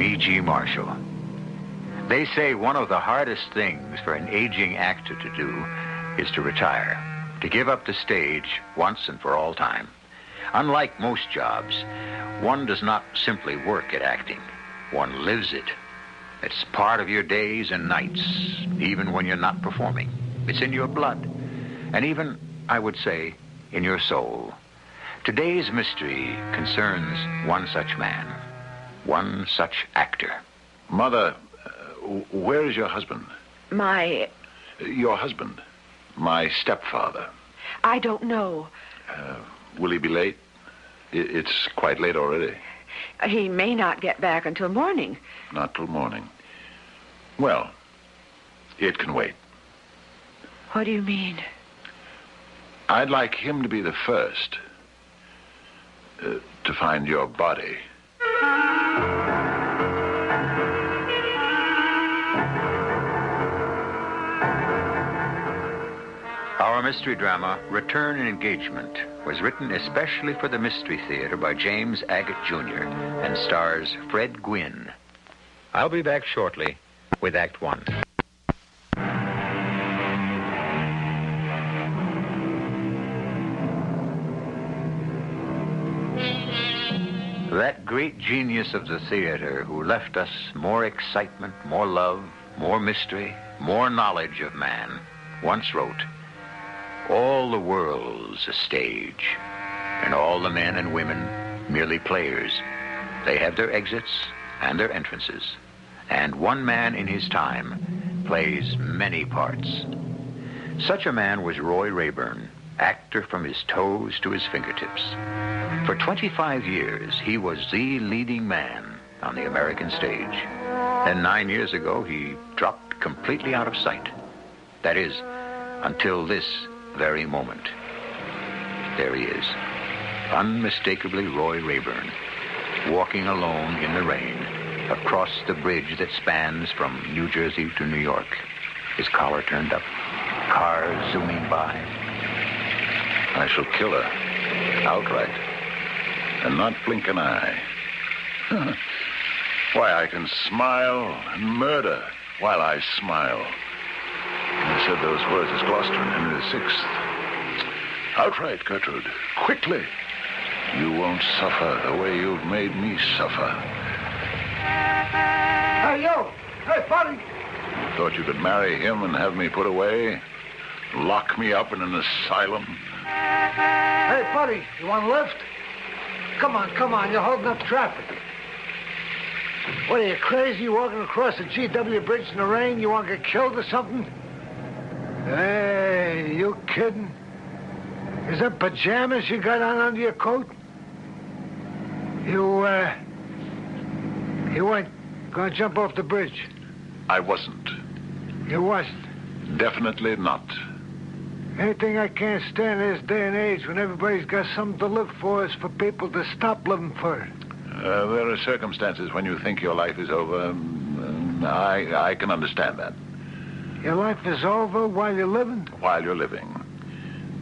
E.G. Marshall. They say one of the hardest things for an aging actor to do is to retire, to give up the stage once and for all time. Unlike most jobs, one does not simply work at acting, one lives it. It's part of your days and nights, even when you're not performing. It's in your blood, and even, I would say, in your soul. Today's mystery concerns one such man, one such actor. Mother, where is your husband? My. Your husband. My stepfather. I don't know. Uh, will he be late? It's quite late already. He may not get back until morning. Not till morning. Well, it can wait. What do you mean? I'd like him to be the first uh, to find your body. Our mystery drama, Return and Engagement, was written especially for the Mystery Theater by James Agate Jr. and stars Fred Gwynne. I'll be back shortly with Act One. Great genius of the theater who left us more excitement, more love, more mystery, more knowledge of man, once wrote, all the world's a stage, and all the men and women merely players. They have their exits and their entrances, and one man in his time plays many parts. Such a man was Roy Rayburn, actor from his toes to his fingertips. For 25 years, he was the leading man on the American stage. And nine years ago, he dropped completely out of sight. That is, until this very moment. There he is, unmistakably Roy Rayburn, walking alone in the rain across the bridge that spans from New Jersey to New York. His collar turned up, cars zooming by. I shall kill her outright and not blink an eye. Why, I can smile and murder while I smile. I said those words as Gloucester and Henry VI. Outright, Gertrude. Quickly. You won't suffer the way you've made me suffer. Hey, you! Hey, buddy! You thought you could marry him and have me put away? Lock me up in an asylum? Hey, buddy, you want a lift? Come on, come on, you're holding up traffic. What are you, crazy? You walking across the GW bridge in the rain? You want to get killed or something? Hey, you kidding? Is that pajamas you got on under your coat? You, uh... You weren't gonna jump off the bridge? I wasn't. You wasn't? Definitely not. Anything I can't stand in this day and age when everybody's got something to live for is for people to stop living for it. Uh, there are circumstances when you think your life is over. Um, I, I can understand that. Your life is over while you're living? While you're living.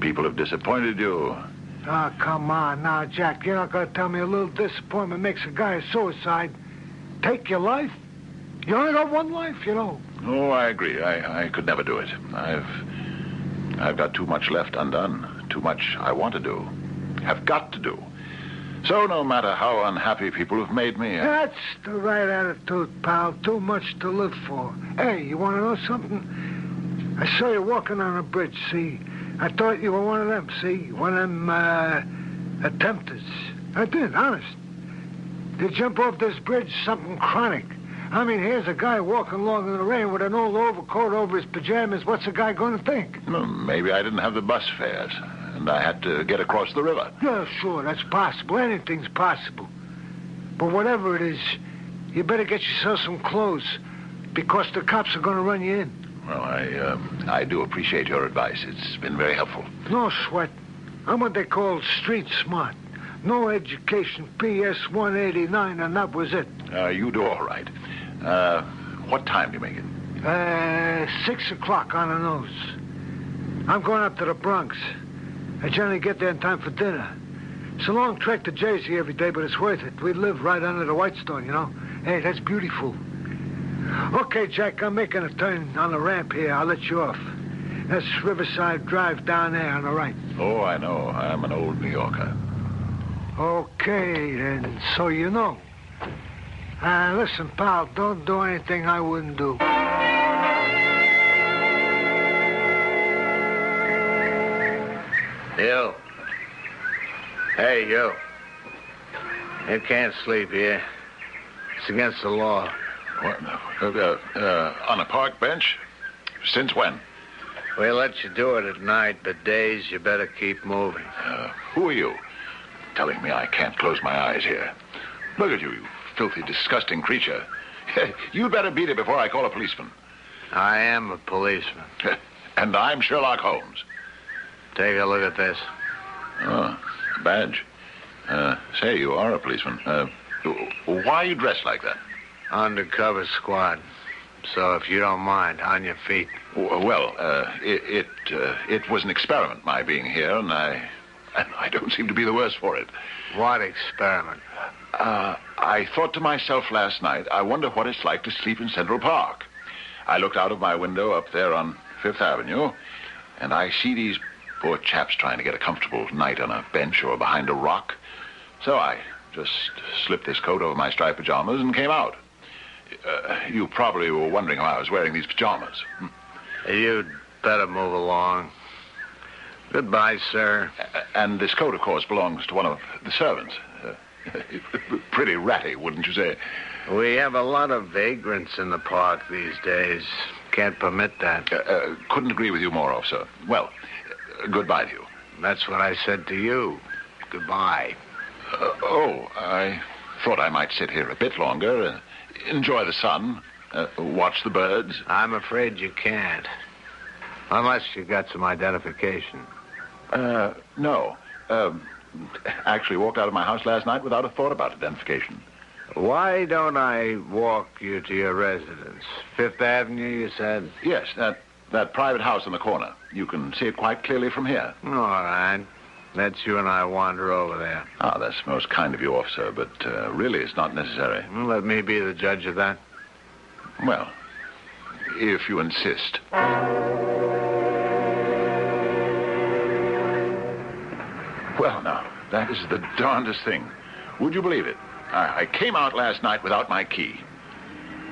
People have disappointed you. Oh, come on now, Jack. You're not going to tell me a little disappointment makes a guy a suicide. Take your life? You only got one life, you know. Oh, I agree. I, I could never do it. I've I've got too much left undone. Too much I want to do. Have got to do. So no matter how unhappy people have made me... I... That's the right attitude, pal. Too much to live for. Hey, you want to know something? I saw you walking on a bridge, see? I thought you were one of them, see? One of them, uh, attempters. I did, honest. To jump off this bridge, something chronic. I mean, here's a guy walking along in the rain with an old overcoat over his pajamas. What's a guy going to think? Well, maybe I didn't have the bus fares, and I had to get across the river. Yeah, sure, that's possible. Anything's possible. But whatever it is, you better get yourself some clothes, because the cops are going to run you in. Well, I, uh, I do appreciate your advice. It's been very helpful. No sweat. I'm what they call street smart. No education, PS 189, and that was it. Uh, you do all right. Uh, what time do you make it? Uh, six o'clock on the nose. I'm going up to the Bronx. I generally get there in time for dinner. It's a long trek to Jersey every day, but it's worth it. We live right under the Whitestone, you know. Hey, that's beautiful. Okay, Jack, I'm making a turn on the ramp here. I'll let you off. That's Riverside Drive down there on the right. Oh, I know. I'm an old New Yorker. Okay, then, so you know. Uh, listen, pal, don't do anything I wouldn't do. You. Hey, you. You can't sleep here. It's against the law. What? Uh, uh, uh, on a park bench? Since when? We let you do it at night, but days you better keep moving. Uh, who are you? Telling me I can't close my eyes here. Look at you, you filthy, disgusting creature. You'd better beat it before I call a policeman. I am a policeman. and I'm Sherlock Holmes. Take a look at this. Oh, badge. Uh, say, you are a policeman. Uh, why are you dressed like that? Undercover squad. So if you don't mind, on your feet. Well, uh, it it, uh, it was an experiment, my being here, and I and I don't seem to be the worse for it. What experiment? Uh, I thought to myself last night, I wonder what it's like to sleep in Central Park. I looked out of my window up there on Fifth Avenue, and I see these poor chaps trying to get a comfortable night on a bench or behind a rock. So I just slipped this coat over my striped pajamas and came out. Uh, you probably were wondering why I was wearing these pajamas. Hmm. You'd better move along. Goodbye, sir. And this coat, of course, belongs to one of the servants. Uh, pretty ratty, wouldn't you say? We have a lot of vagrants in the park these days. Can't permit that. Uh, uh, couldn't agree with you more, officer. Well, uh, goodbye to you. That's what I said to you. Goodbye. Uh, oh, I thought I might sit here a bit longer, uh, enjoy the sun, watch the birds. I'm afraid you can't. Unless you've got some identification. Uh, no. Um, actually walked out of my house last night without a thought about identification. Why don't I walk you to your residence? Fifth Avenue, you said? Yes, that, that private house in the corner. You can see it quite clearly from here. All right. Let's you and I wander over there. Ah, that's most kind of you, officer, but uh, really it's not necessary. Well, let me be the judge of that. Well, if you insist. Well, now, that is the darndest thing. Would you believe it? I, I came out last night without my key.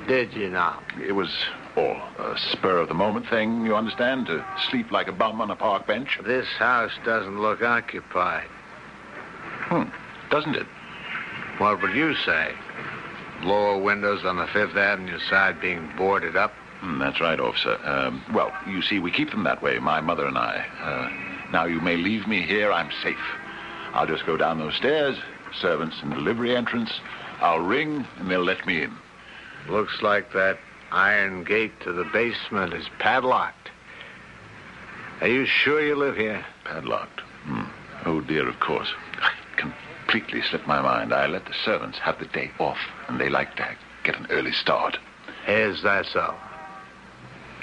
Did you now? It was all a spur of the moment thing, you understand? To sleep like a bum on a park bench. This house doesn't look occupied. Hmm, doesn't it? What would you say? Lower windows on the Fifth Avenue side being boarded up? Mm, that's right, officer. Um, well, you see, we keep them that way, my mother and I. Uh, now, you may leave me here. I'm safe. I'll just go down those stairs, servants and delivery entrance. I'll ring, and they'll let me in. Looks like that iron gate to the basement is padlocked. Are you sure you live here? Padlocked? Hmm. Oh, dear, of course. I completely slipped my mind. I let the servants have the day off, and they like to get an early start. Is that so?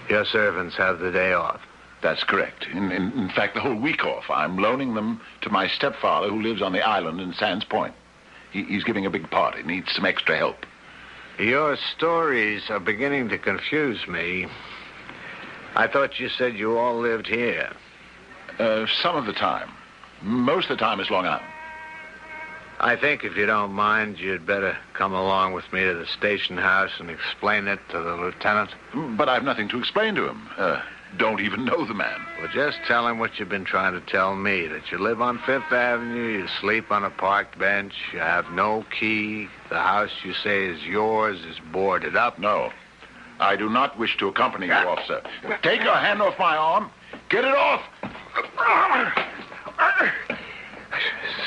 Your servants have the day off. That's correct. In, in, in, fact, the whole week off. I'm loaning them to my stepfather who lives on the island in Sands Point. He, he's giving a big party, needs some extra help. Your stories are beginning to confuse me. I thought you said you all lived here. Uh, some of the time. Most of the time is Long Island. I think if you don't mind, you'd better come along with me to the station house and explain it to the lieutenant. But I've nothing to explain to him. Uh, don't even know the man. Well, just tell him what you've been trying to tell me that you live on Fifth Avenue, you sleep on a park bench, you have no key, the house you say is yours is boarded up. No. I do not wish to accompany you, officer. Take your hand off my arm. Get it off.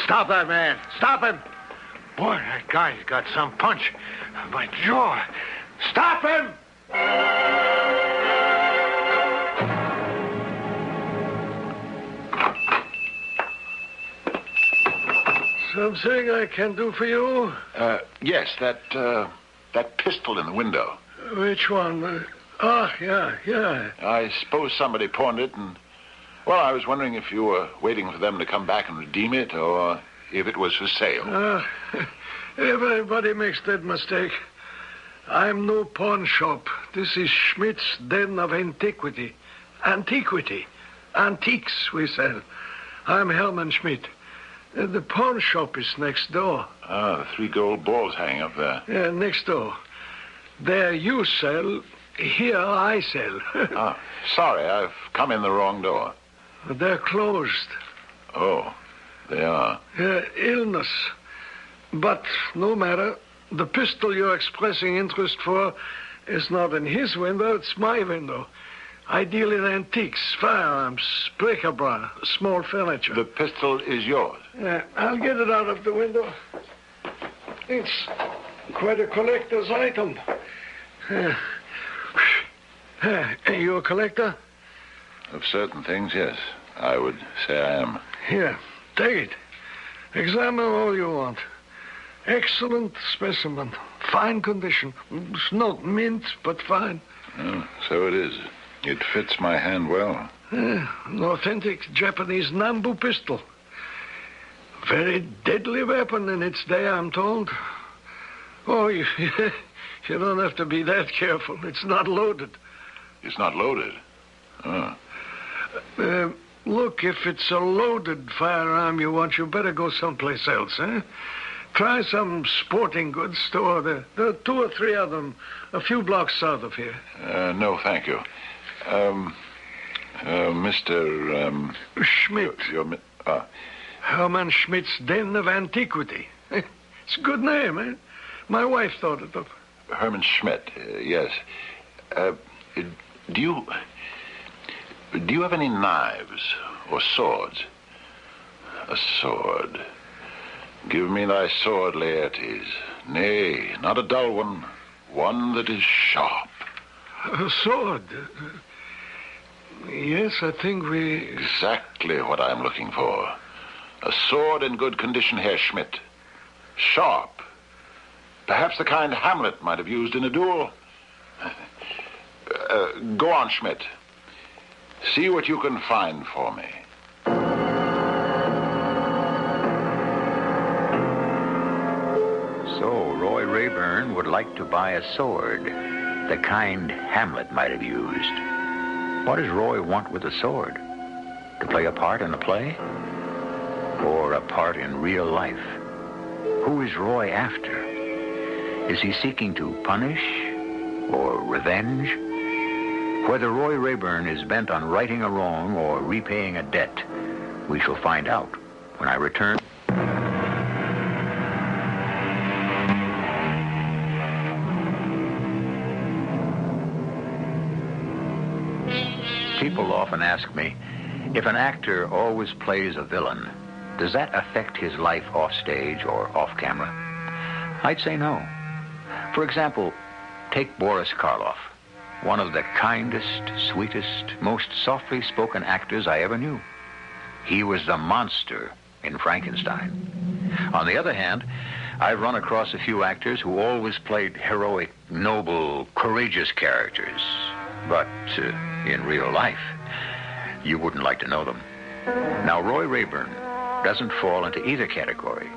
Stop that man. Stop him. Boy, that guy's got some punch. My jaw. Stop him! Something I can do for you? Uh, yes, that, uh, that pistol in the window. Which one? Uh, oh, yeah, yeah. I suppose somebody pawned it, and, well, I was wondering if you were waiting for them to come back and redeem it, or if it was for sale. Uh, everybody makes that mistake. I'm no pawn shop. This is Schmidt's Den of Antiquity. Antiquity. Antiques, we sell. I'm Herman Schmidt. Uh, the pawn shop is next door. Ah, the three gold balls hanging up there. Yeah, next door. There you sell, here I sell. Ah, sorry, I've come in the wrong door. They're closed. Oh, they are. Uh, illness. But no matter. The pistol you're expressing interest for is not in his window, it's my window. I deal in antiques, firearms, bric-a-brac, small furniture. The pistol is yours. Yeah, I'll get it out of the window. It's quite a collector's item. Uh, uh, you a collector? Of certain things, yes. I would say I am. Here, take it. Examine all you want. Excellent specimen. Fine condition. It's not mint, but fine. Oh, so it is. It fits my hand well. Uh, an authentic Japanese Nambu pistol. Very deadly weapon in its day, I'm told. Oh, you, you don't have to be that careful. It's not loaded. It's not loaded. Oh. Uh, look, if it's a loaded firearm you want, you better go someplace else, eh? Try some sporting goods store. There, there are two or three of them a few blocks south of here. Uh, no, thank you. Um, uh, Mr. Um, Schmidt. Your, your, ah, Herman Schmidt's Den of Antiquity. It's a good name, eh? My wife thought it up. Herman Schmidt, uh, yes. Uh, do you do you have any knives or swords? A sword. Give me thy sword, Laertes. Nay, not a dull one. One that is sharp. A sword. Yes, I think we. Exactly what I'm looking for. A sword in good condition, Herr Schmidt. Sharp. Perhaps the kind Hamlet might have used in a duel. Uh, go on, Schmidt. See what you can find for me. So, Roy Rayburn would like to buy a sword, the kind Hamlet might have used. What does Roy want with a sword? To play a part in a play? Or a part in real life? Who is Roy after? Is he seeking to punish or revenge? Whether Roy Rayburn is bent on righting a wrong or repaying a debt, we shall find out when I return. People often ask me if an actor always plays a villain, does that affect his life off stage or off camera? I'd say no. For example, take Boris Karloff, one of the kindest, sweetest, most softly spoken actors I ever knew. He was the monster in Frankenstein. On the other hand, I've run across a few actors who always played heroic, noble, courageous characters. But uh, in real life, you wouldn't like to know them. Now, Roy Rayburn doesn't fall into either category.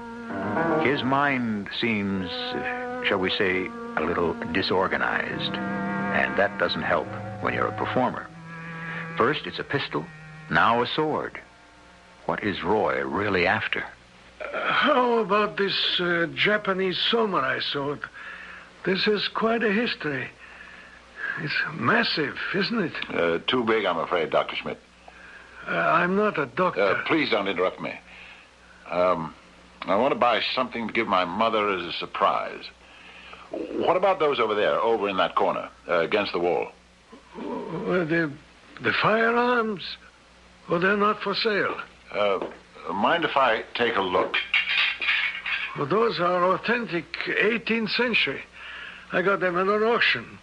His mind seems, uh, shall we say, a little disorganized. And that doesn't help when you're a performer. First, it's a pistol, now a sword. What is Roy really after? How about this uh, Japanese samurai sword? This is quite a history. It's massive, isn't it? Uh, too big, I'm afraid, Dr. Schmidt. Uh, I'm not a doctor. Uh, please don't interrupt me. Um, I want to buy something to give my mother as a surprise. What about those over there, over in that corner, uh, against the wall? The, the firearms? Well, they're not for sale. Uh, mind if I take a look? Well, those are authentic 18th century. I got them at an auction.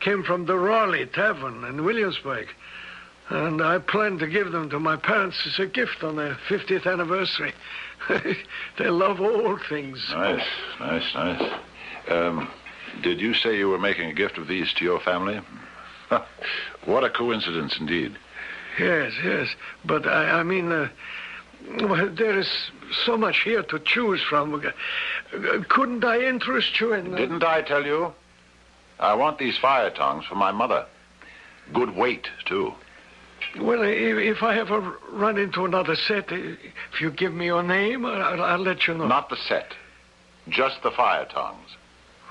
Came from the Raleigh Tavern in Williamsburg. And I planned to give them to my parents as a gift on their 50th anniversary. they love old things. Nice, nice, nice. Um, did you say you were making a gift of these to your family? what a coincidence indeed. Yes, yes. But I, I mean, uh, Well, there is so much here to choose from. Uh, Couldn't I interest you in... uh, Didn't I tell you? I want these fire tongs for my mother. Good weight, too. Well, if, I ever run into another set, if you give me your name, I'll, I'll let you know. Not the set, just the fire tongs.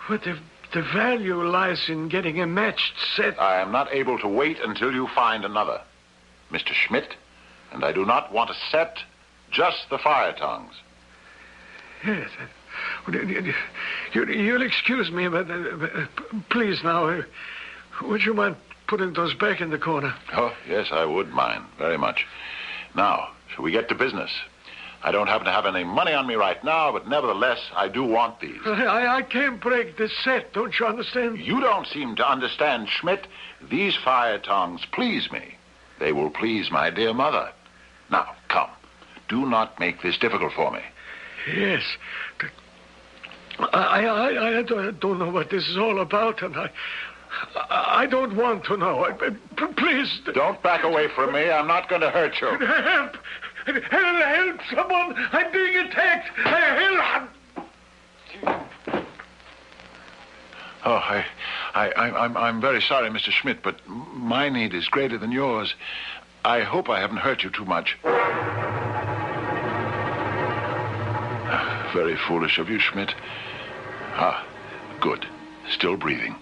But the, the value lies in getting a matched set. I am not able to wait until you find another. Mr. Schmidt, and I do not want a set, just the fire tongs. Yes. Well, you- you- You'll excuse me, but uh, uh, please now, uh, would you mind putting those back in the corner? Oh, yes, I would mind very much. Now, shall we get to business? I don't happen to have any money on me right now, but nevertheless, I do want these. I, I can't break this set, don't you understand? You don't seem to understand, Schmidt. These fire tongs please me. They will please my dear mother. Now, come. Do not make this difficult for me. Yes. I, I, I don't, don't know what this is all about, and I, I I don't want to know. Please, Don't back away from me. I'm not going to hurt you. help! Help! Help! Someone! I'm being attacked! Help! Oh, I, I, I, I'm, I'm very sorry, Mr. Schmidt, but my need is greater than yours. I hope I haven't hurt you too much. Very foolish of you, Schmidt. Ah, good. Still breathing.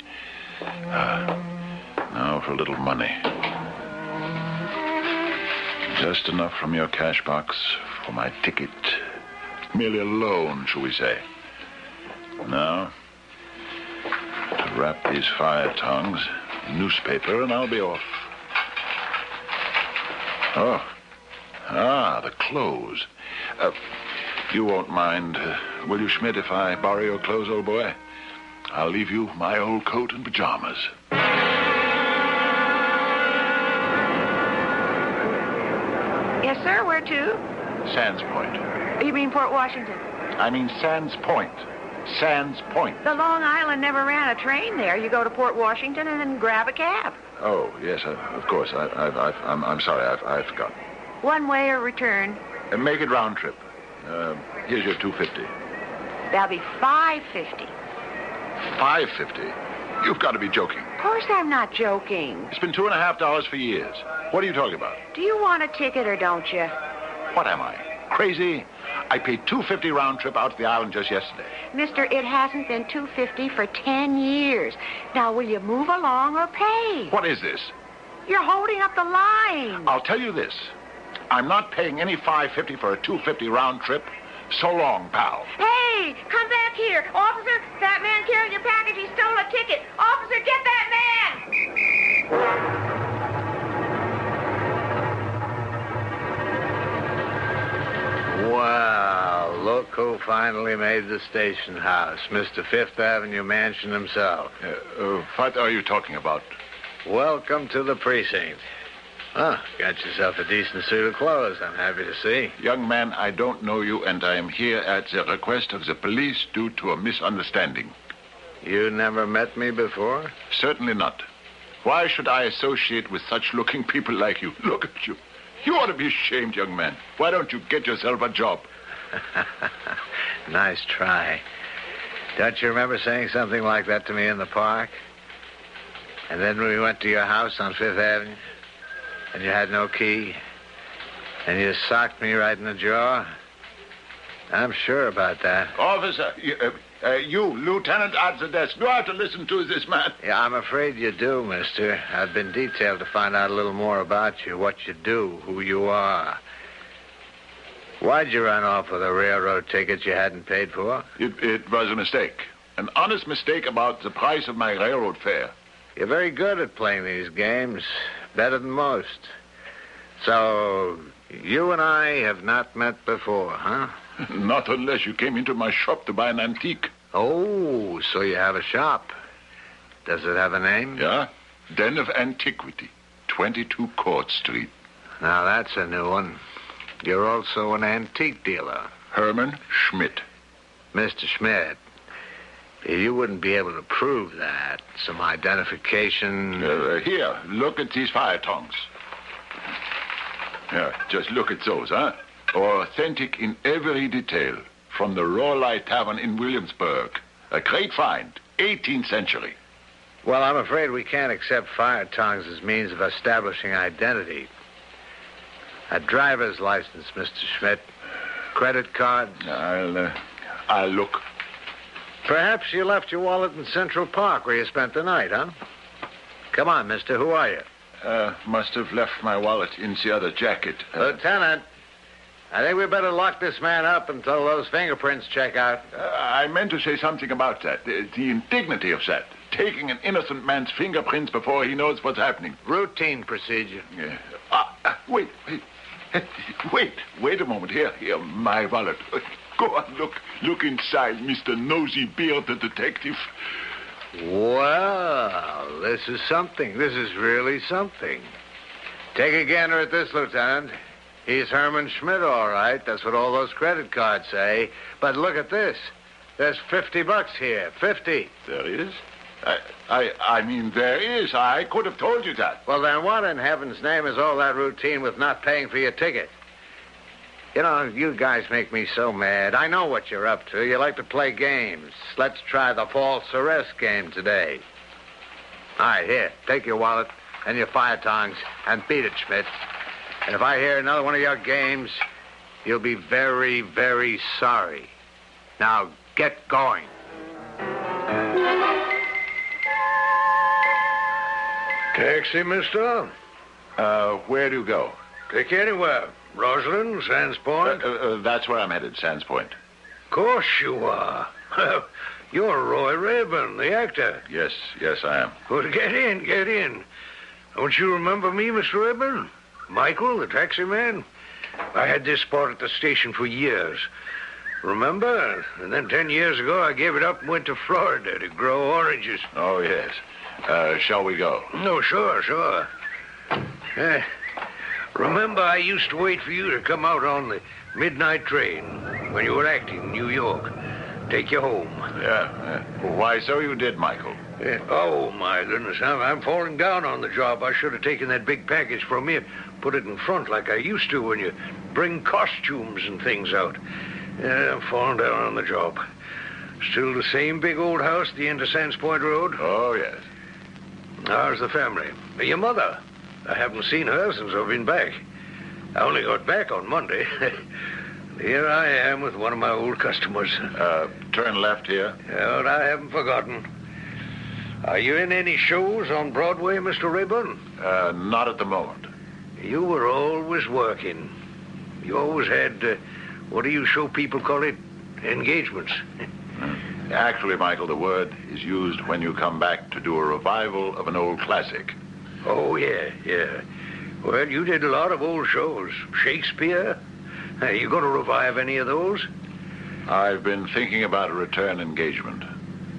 Ah, now for a little money. Just enough from your cash box for my ticket. Merely a loan, shall we say. Now, to wrap these fire tongs, newspaper, and I'll be off. Oh. Ah, the clothes. Uh, you won't mind, uh, will you, Schmidt, if I borrow your clothes, old boy? I'll leave you my old coat and pajamas. Yes, sir. Where to? Sands Point. You mean Port Washington? I mean Sands Point. Sands Point. The Long Island never ran a train there. You go to Port Washington and then grab a cab. Oh, yes, uh, of course. I, I've, I've, I'm, I'm sorry, I've, I've forgotten. One way or return. Uh, make it round trip. Uh, here's your 250. That'll be five fifty. 550? You've got to be joking. Of course I'm not joking. It's been two and a half dollars for years. What are you talking about? Do you want a ticket or don't you? What am I? Crazy? I paid 250 round trip out to the island just yesterday. Mister, it hasn't been two fifty for ten years. Now will you move along or pay? What is this? You're holding up the line. I'll tell you this. I'm not paying any 550 for a 250 round trip. So long, pal. Hey, come back here. Officer, that man carrying your package, he stole a ticket. Officer, get that man! Well, look who finally made the station house. Mr. Fifth Avenue Mansion himself. Uh, uh, what are you talking about? Welcome to the precinct. Huh, got yourself a decent suit of clothes, I'm happy to see. Young man, I don't know you, and I am here at the request of the police due to a misunderstanding. You never met me before? Certainly not. Why should I associate with such looking people like you? Look at you. You ought to be ashamed, young man. Why don't you get yourself a job? nice try. Don't you remember saying something like that to me in the park? And then we went to your house on Fifth Avenue, and you had no key, and you socked me right in the jaw? I'm sure about that. Officer, you, uh, uh, you, lieutenant at the desk, do I have to listen to this man? Yeah, I'm afraid you do, mister. I've been detailed to find out a little more about you, what you do, who you are. Why'd you run off with a railroad ticket you hadn't paid for? It, it was a mistake. An honest mistake about the price of my railroad fare. You're very good at playing these games, better than most. So, you and I have not met before, huh? Not unless you came into my shop to buy an antique. Oh, so you have a shop. Does it have a name? Yeah? Den of Antiquity, 22 Court Street. Now, that's a new one. You're also an antique dealer. Herman Schmidt. Mr. Schmidt, you wouldn't be able to prove that. Some identification. Uh, here, look at these fire tongs. Yeah, just look at those, huh? Authentic in every detail. From the Raleigh Tavern in Williamsburg. A great find. 18th century. Well, I'm afraid we can't accept fire tongs as means of establishing identity. A driver's license, Mr. Schmidt. Credit card. I'll, uh, I'll look. Perhaps you left your wallet in Central Park where you spent the night, huh? Come on, mister. Who are you? Uh, must have left my wallet in the other jacket. Uh, Lieutenant, I think we better lock this man up until those fingerprints check out. uh, I meant to say something about that. The, the indignity of that. Taking an innocent man's fingerprints before he knows what's happening. Routine procedure. Yeah. Ah, ah, wait, wait. Wait, wait a moment. Here, here, my wallet. Go look. Look inside, Mr. Nosy Beard, the detective. Well, this is something. This is really something. Take a gander at this, Lieutenant. He's Herman Schmidt, all right. That's what all those credit cards say. But look at this. There's 50 bucks here. 50. There is. I, I, I mean, there is. I could have told you that. Well, then what in heaven's name is all that routine with not paying for your ticket? You know, you guys make me so mad. I know what you're up to. You like to play games. Let's try the false arrest game today. All right, here. Take your wallet and your fire tongs and beat it, Schmidt. And if I hear another one of your games, you'll be very, very sorry. Now, get going. Taxi, mister? Uh, where do you go? Take anywhere. Roslyn, Sands Uh, Point? uh, uh, that's where I'm headed, Sands Point. of course you are. You're Roy Rayburn, the actor. Yes, yes, I am. Well, get in, get in. Don't you remember me, Mr. Rayburn? Michael, the taxi man? I had this spot at the station for years. Remember? And then ten years ago, I gave it up and went to Florida to grow oranges. Oh, yes. Uh, shall we go? No, sure, sure. Eh, remember, I used to wait for you to come out on the midnight train when you were acting in New York. Take you home. Yeah. yeah. Why, so you did, Michael. Eh, oh, my goodness, I'm, I'm falling down on the job. I should have taken that big package from you, put it in front like I used to when you bring costumes and things out. Yeah, I'm falling down on the job. Still the same big old house at the end of Sands Point Road? Oh, yes. How's the family? Your mother? I haven't seen her since I've been back. I only got back on Monday. Here I am with one of my old customers. Uh, turn left here. But I haven't forgotten. Are you in any shows on Broadway, Mr. Rayburn? Uh, not at the moment. You were always working. You always had, uh, what do you show people call it? Engagements. Actually, Michael, the word is used when you come back to do a revival of an old classic. Oh, yeah, yeah. Well, you did a lot of old shows. Shakespeare? Are you going to revive any of those? I've been thinking about a return engagement.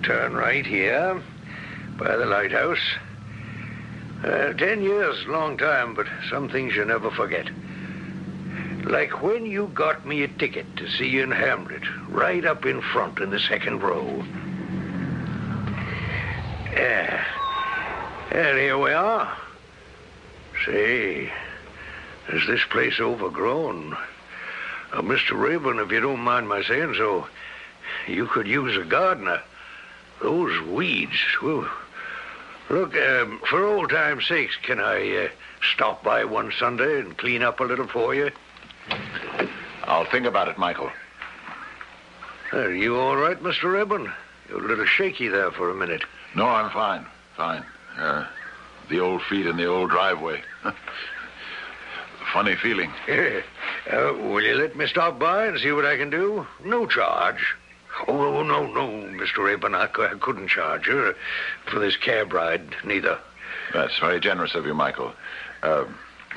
Turn right here, by the lighthouse. Uh, ten years, long time, but some things you never forget. Like when you got me a ticket to see you in Hamlet, right up in front in the second row. Yeah. And here we are. Say, is this place overgrown? Uh, Mr. Rayburn, if you don't mind my saying so, you could use a gardener. Those weeds, whew. Look, um, for old time's sakes, can I uh, stop by one Sunday and clean up a little for you? I'll think about it, Michael. Are you all right, Mr. Rayburn? You're a little shaky there for a minute. No, I'm fine. Fine. Uh, the old feet in the old driveway. Funny feeling. uh, will you let me stop by and see what I can do? No charge. Oh, no, no, Mr. Rayburn. I, I couldn't charge you for this cab ride, neither. That's very generous of you, Michael. Uh,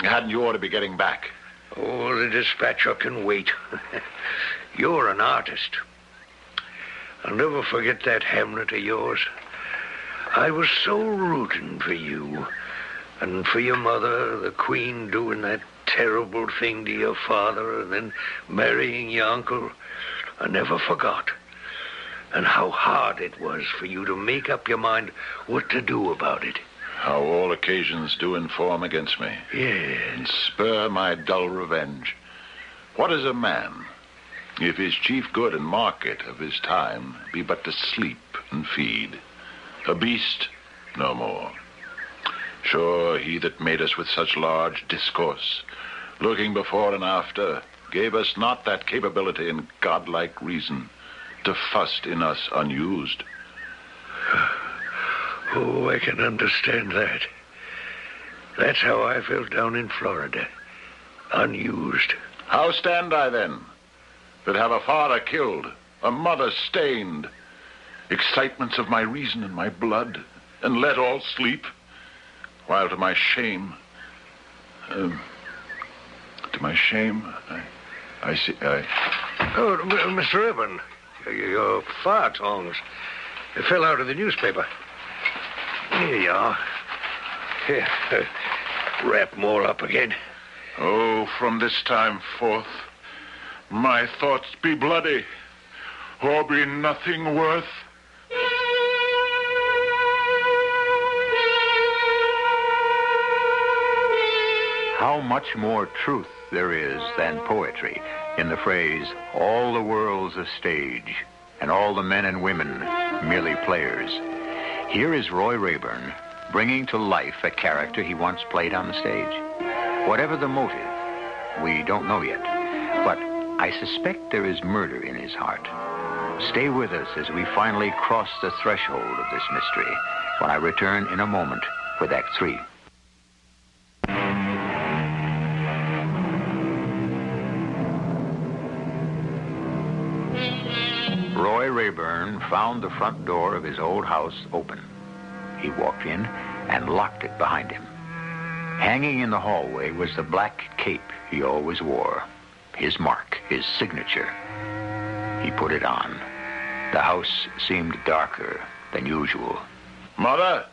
hadn't you ought to be getting back? Oh, the dispatcher can wait. You're an artist. I'll never forget that Hamlet of yours. I was so rooting for you. And for your mother, the Queen, doing that terrible thing to your father and then marrying your uncle. I never forgot. And how hard it was for you to make up your mind what to do about it. How all occasions do inform against me Yes. and spur my dull revenge. What is a man if his chief good and market of his time be but to sleep and feed? A beast, no more. Sure, he that made us with such large discourse, looking before and after, gave us not that capability and godlike reason to fust in us unused. Oh, I can understand that. That's how I felt down in Florida. Unused. How stand I then, that have a father killed, a mother stained, excitements of my reason and my blood, and let all sleep, while to my shame, um, to my shame, I, I see, I, Oh, Mr. Evan, your, fire tongs they fell out of the newspaper. Here you are. Here, wrap more up again. oh, from this time forth, my thoughts be bloody, or be nothing worth. How much more truth there is than poetry in the phrase, all the world's a stage, and all the men and women merely players. Here is Roy Rayburn bringing to life a character he once played on the stage. Whatever the motive, we don't know yet, but I suspect there is murder in his heart. Stay with us as we finally cross the threshold of this mystery when I return in a moment with Act Three. Roy Rayburn found the front door of his old house open. He walked in and locked it behind him. Hanging in the hallway was the black cape he always wore, his mark, his signature. He put it on. The house seemed darker than usual. Mother?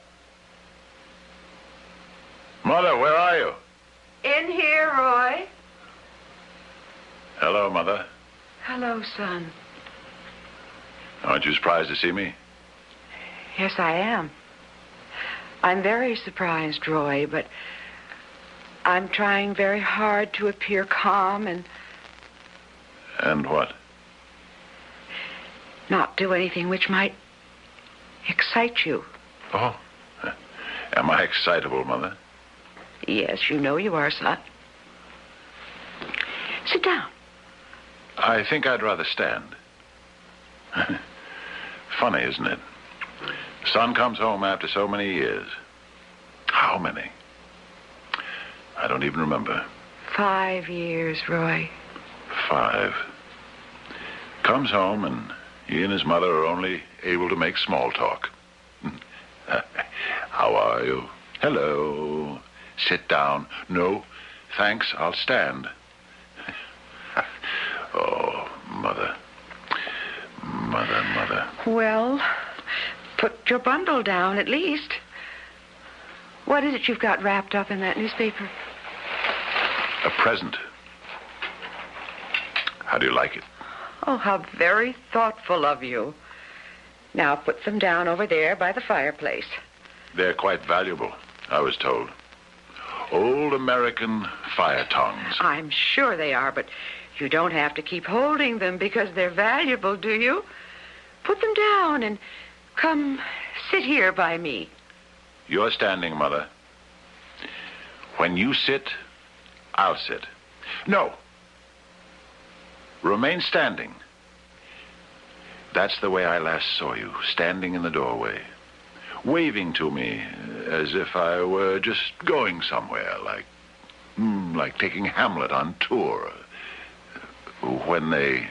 Mother, where are you? In here, Roy. Hello, Mother. Hello, son. Aren't you surprised to see me? Yes, I am. I'm very surprised, Roy, but I'm trying very hard to appear calm and And what? not do anything which might excite you. Oh. Am I excitable, Mother? Yes, you know you are, son. Sit down. I think I'd rather stand. Funny, isn't it? Son comes home after so many years. How many? I don't even remember. Five years, Roy. Five. Comes home, and he and his mother are only able to make small talk. How are you? Hello. Sit down. No, thanks, I'll stand. oh, mother. Mother, mother. Well, put your bundle down at least. What is it you've got wrapped up in that newspaper? A present. How do you like it? Oh, how very thoughtful of you. Now put them down over there by the fireplace. They're quite valuable, I was told. Old American fire tongs. I'm sure they are, but you don't have to keep holding them because they're valuable, do you? Put them down and come sit here by me. You're standing, Mother. When you sit, I'll sit. No. Remain standing. That's the way I last saw you, standing in the doorway, waving to me as if I were just going somewhere, like, mm, like taking Hamlet on tour. When they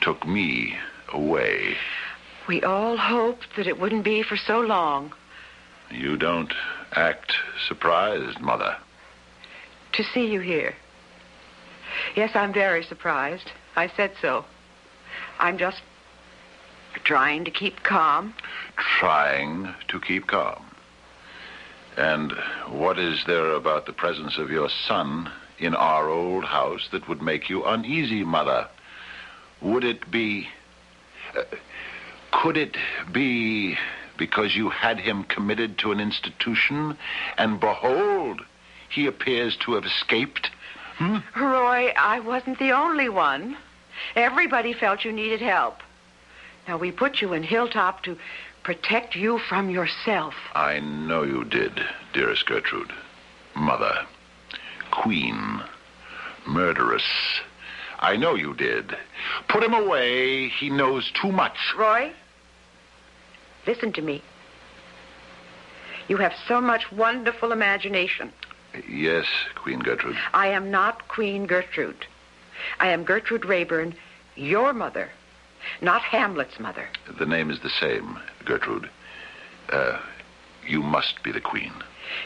took me away. We all hoped that it wouldn't be for so long. You don't act surprised, Mother. To see you here. Yes, I'm very surprised. I said so. I'm just trying to keep calm. Trying to keep calm. And what is there about the presence of your son in our old house that would make you uneasy, Mother? Would it be. Uh, could it be because you had him committed to an institution, and behold, he appears to have escaped Hmm? Roy, I wasn't the only one. Everybody felt you needed help. Now, we put you in Hilltop to protect you from yourself. I know you did, dearest Gertrude. Mother. Queen. Murderess. I know you did. Put him away. He knows too much. Roy, listen to me. You have so much wonderful imagination. Yes, Queen Gertrude. I am not Queen Gertrude. I am Gertrude Rayburn, your mother, not Hamlet's mother. The name is the same, Gertrude. Uh, you must be the queen.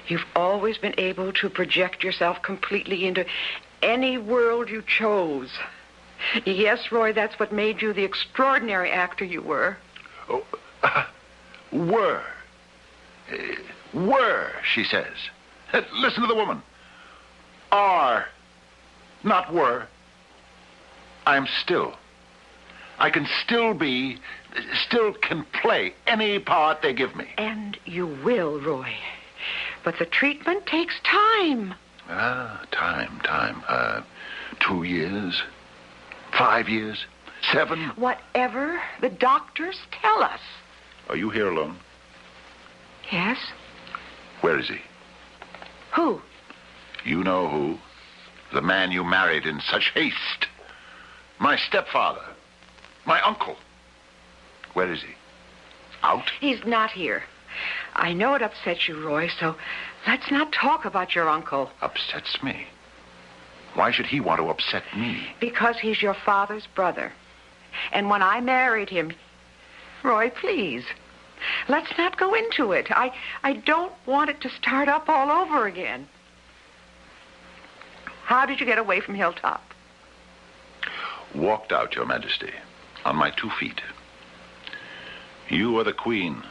You've always been able to project yourself completely into any world you chose. Yes, Roy, that's what made you the extraordinary actor you were. Oh, were. Uh, were, she says. Uh, Listen to the woman. Are, not were. I am still. I can still be, still can play any part they give me. And you will, Roy. But the treatment takes time. Ah, time, time. Uh, two years, five years, seven. Whatever the doctors tell us. Are you here alone? Yes? Where is he? Who? You know who? The man you married in such haste. My stepfather. My uncle. Where is he? Out? He's not here. I know it upsets you, Roy, so let's not talk about your uncle. Upsets me. Why should he want to upset me? Because he's your father's brother. And when I married him, Roy, please, let's not go into it. I, I don't want it to start up all over again. How did you get away from Hilltop? Walked out, Your Majesty, on my two feet. You are the queen,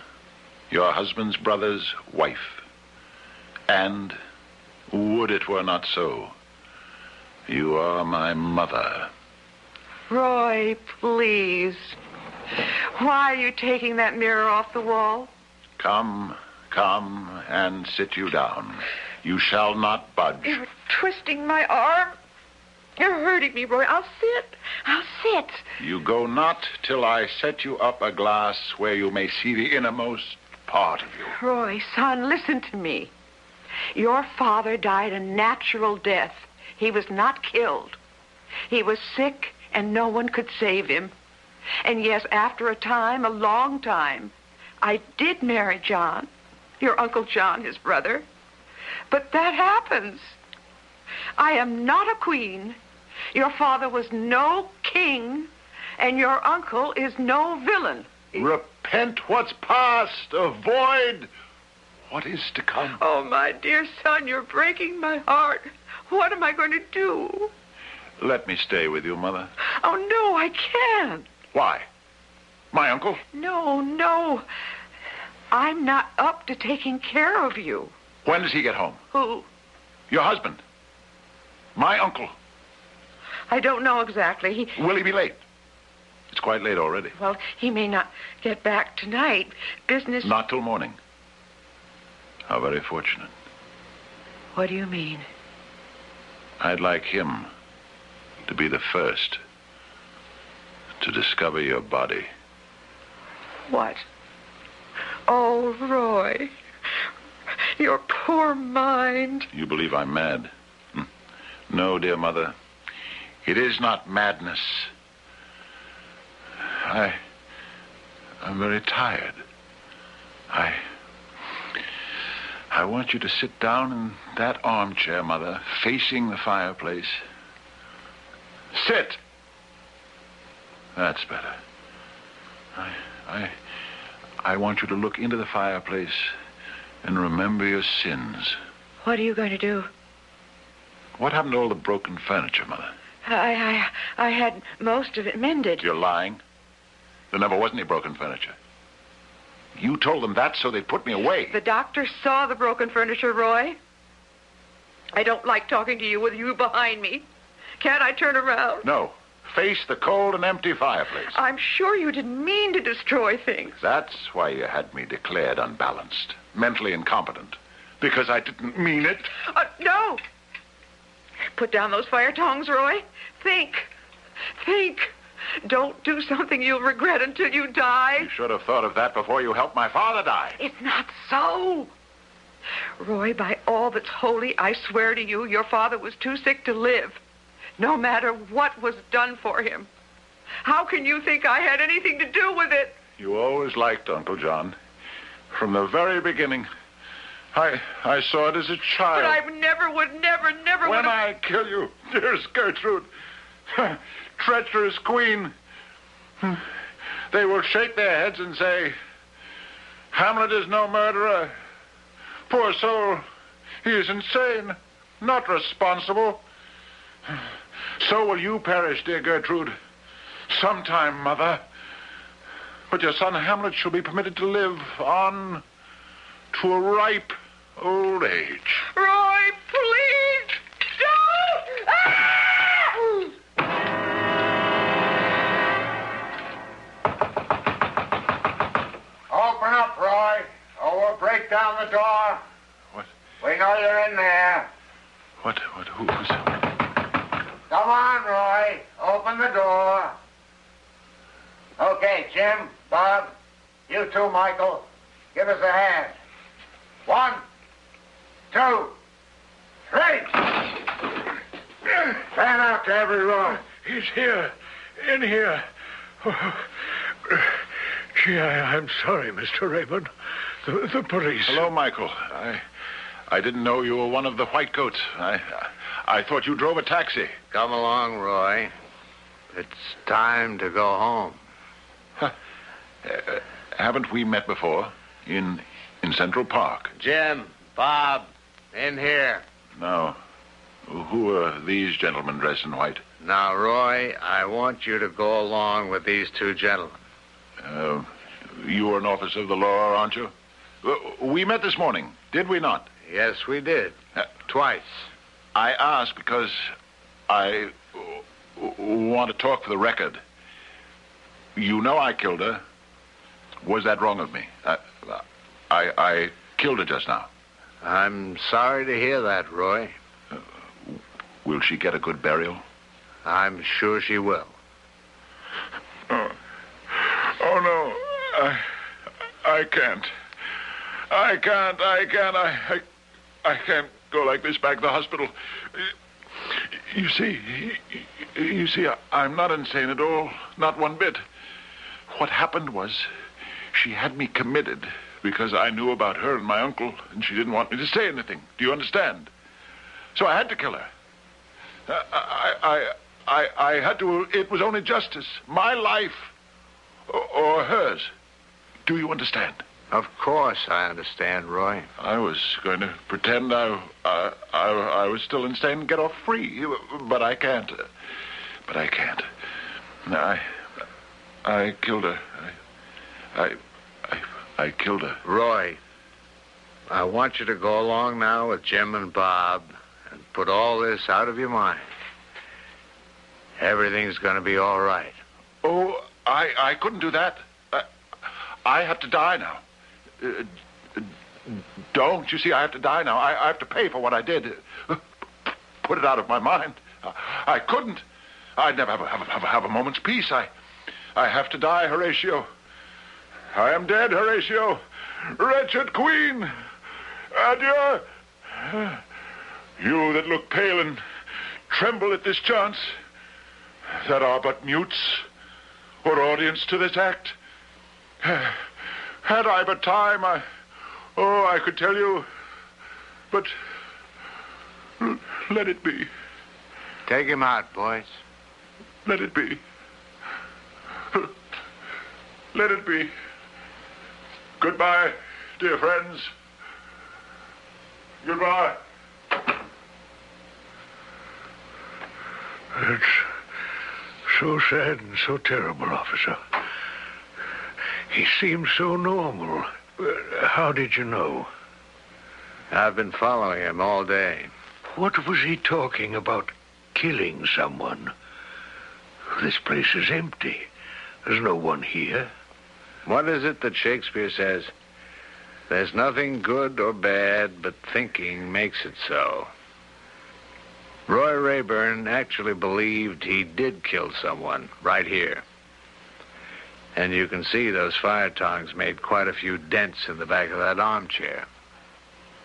your husband's brother's wife. And, would it were not so, you are my mother. Roy, please. Why are you taking that mirror off the wall? Come, come, and sit you down. You shall not budge. You're twisting my arm. You're hurting me, Roy. I'll sit. I'll sit. You go not till I set you up a glass where you may see the innermost part of you. Roy, son, listen to me. Your father died a natural death. He was not killed. He was sick, and no one could save him. And yes, after a time, a long time, I did marry John, your Uncle John, his brother. But that happens. I am not a queen. Your father was no king, and your uncle is no villain. Repent what's past, avoid what is to come. Oh, my dear son, you're breaking my heart. What am I going to do? Let me stay with you, Mother. Oh, no, I can't. Why? My uncle? No, no. I'm not up to taking care of you. When does he get home? Who? Your husband. My uncle. I don't know exactly. He, Will he be late? It's quite late already. well, he may not get back tonight. Business. Not till morning. How very fortunate. What do you mean? I'd like him to be the first to discover your body. What? Oh, Roy. Your poor mind. You believe I'm mad? Hmm. No, dear mother. It is not madness. I. I'm very tired. I. I want you to sit down in that armchair, Mother, facing the fireplace. Sit! That's better. I. I. I want you to look into the fireplace and remember your sins. What are you going to do? What happened to all the broken furniture, Mother? I, I, I had most of it mended. You're lying. There never was any broken furniture. You told them that so they'd put me away. The doctor saw the broken furniture, Roy. I don't like talking to you with you behind me. Can't I turn around? No. Face the cold and empty fireplace. I'm sure you didn't mean to destroy things. That's why you had me declared unbalanced, mentally incompetent. Because I didn't mean it. Uh, no. Put down those fire tongs, Roy. Think. Think. Don't do something you'll regret until you die. You should have thought of that before you helped my father die. It's not so. Roy, by all that's holy, I swear to you, your father was too sick to live, no matter what was done for him. How can you think I had anything to do with it? You always liked Uncle John. From the very beginning. I I saw it as a child. But I never would, never, never when. I kill you, dearest Gertrude, treacherous queen, they will shake their heads and say, Hamlet is no murderer. Poor soul, he is insane, not responsible. So will you perish, dear Gertrude. Sometime, mother. But your son Hamlet shall be permitted to live on to a ripe old age. Please or we'll break down the door. What? We know you're in there. What? What? Who, who's... Come on, Roy. Open the door. Okay, Jim, Bob, you too, Michael. Give us a hand. One, two, three. Fan out to every room. He's here. In here. Oh, gee, I, I'm sorry, Mr. Raymond. The, the police. Hello, Michael. I, I didn't know you were one of the white coats. I, I thought you drove a taxi. Come along, Roy. It's time to go home. Uh, haven't we met before in in Central Park? Jim, Bob, in here. No. Who are these gentlemen dressed in white? Now, Roy, I want you to go along with these two gentlemen. Uh, you are an officer of the law, aren't you? Uh, We met this morning, did we not? Yes, we did. Uh, Twice. I ask because I uh, want to talk for the record. You know I killed her. Was that wrong of me? I, I, I killed her just now. I'm sorry to hear that, Roy. Will she get a good burial? I'm sure she will. Oh, oh no, I, I can't. I can't. I can't. I, I, I can't go like this back to the hospital. You see, you see, I'm not insane at all, not one bit. What happened was, she had me committed because I knew about her and my uncle, and she didn't want me to say anything. Do you understand? So I had to kill her. Uh, I, I, I, I had to. It was only justice, my life, or hers. Do you understand? Of course I understand, Roy. I was going to pretend I, I, I, I was still insane and get off free, but I can't. But I can't. I, I killed her. I, I, I, I killed her. Roy, I want you to go along now with Jim and Bob and put all this out of your mind. Everything's going to be all right. Oh, I, I couldn't do that. I, I have to die now. Don't you see? I have to die now. I, I have to pay for what I did. Put it out of my mind. I, couldn't. I'd never have a, have, a, have, a, have a moment's peace. I, I have to die, Horatio. I am dead, Horatio. Wretched queen. Adieu. You that look pale and tremble at this chance, that are but mutes or audience to this act. Had I but time, I, oh, I could tell you, but let it be. Take him out, boys. Let it be. Let it be. Goodbye, dear friends. Goodbye. It's so sad and so terrible, officer. He seemed so normal. Uh, How did you know? I've been following him all day. What was he talking about? Killing someone? This place is empty. There's no one here. What is it that Shakespeare says? There's nothing good or bad, but thinking makes it so. Roy Rayburn actually believed he did kill someone right here. And you can see those fire tongs made quite a few dents in the back of that armchair.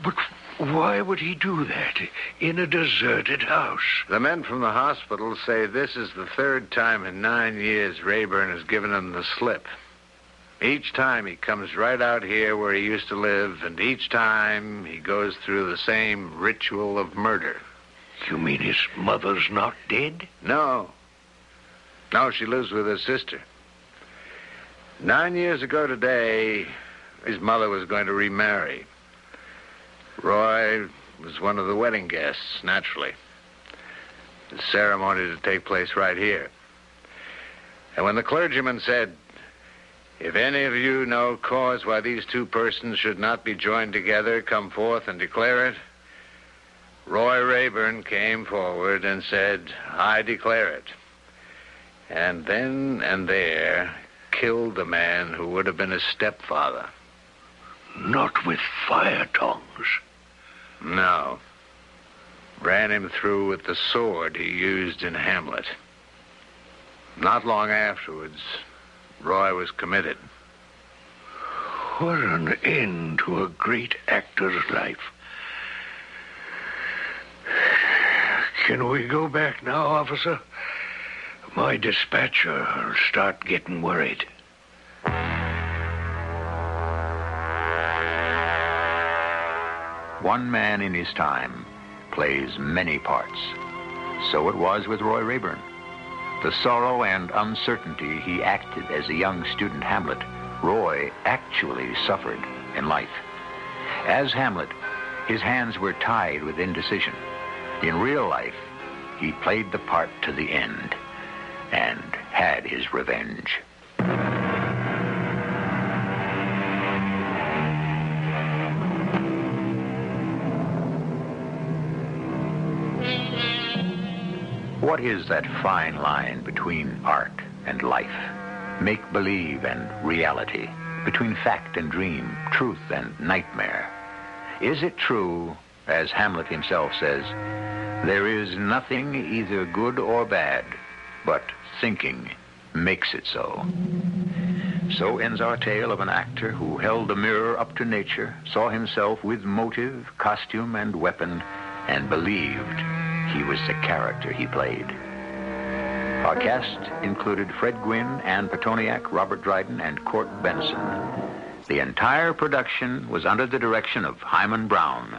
But why would he do that in a deserted house? The men from the hospital say this is the third time in nine years Rayburn has given them the slip. Each time he comes right out here where he used to live, and each time he goes through the same ritual of murder. You mean his mother's not dead? No. No, she lives with her sister. Nine years ago today, his mother was going to remarry. Roy was one of the wedding guests, naturally. The ceremony to take place right here. And when the clergyman said, if any of you know cause why these two persons should not be joined together, come forth and declare it. Roy Rayburn came forward and said, I declare it. And then and there killed the man who would have been his stepfather. Not with fire tongs. No. Ran him through with the sword he used in Hamlet. Not long afterwards, Roy was committed. What an end to a great actor's life. Can we go back now, officer? My dispatcher will start getting worried. One man in his time plays many parts. So it was with Roy Rayburn. The sorrow and uncertainty he acted as a young student Hamlet, Roy actually suffered in life. As Hamlet, his hands were tied with indecision. In real life, he played the part to the end and had his revenge. What is that fine line between art and life, make believe and reality, between fact and dream, truth and nightmare? Is it true, as Hamlet himself says, there is nothing either good or bad, but thinking makes it so? So ends our tale of an actor who held the mirror up to nature, saw himself with motive, costume, and weapon, and believed he was the character he played. Our cast included Fred Gwynne, Anne Pitoniak, Robert Dryden, and Court Benson. The entire production was under the direction of Himan Brown.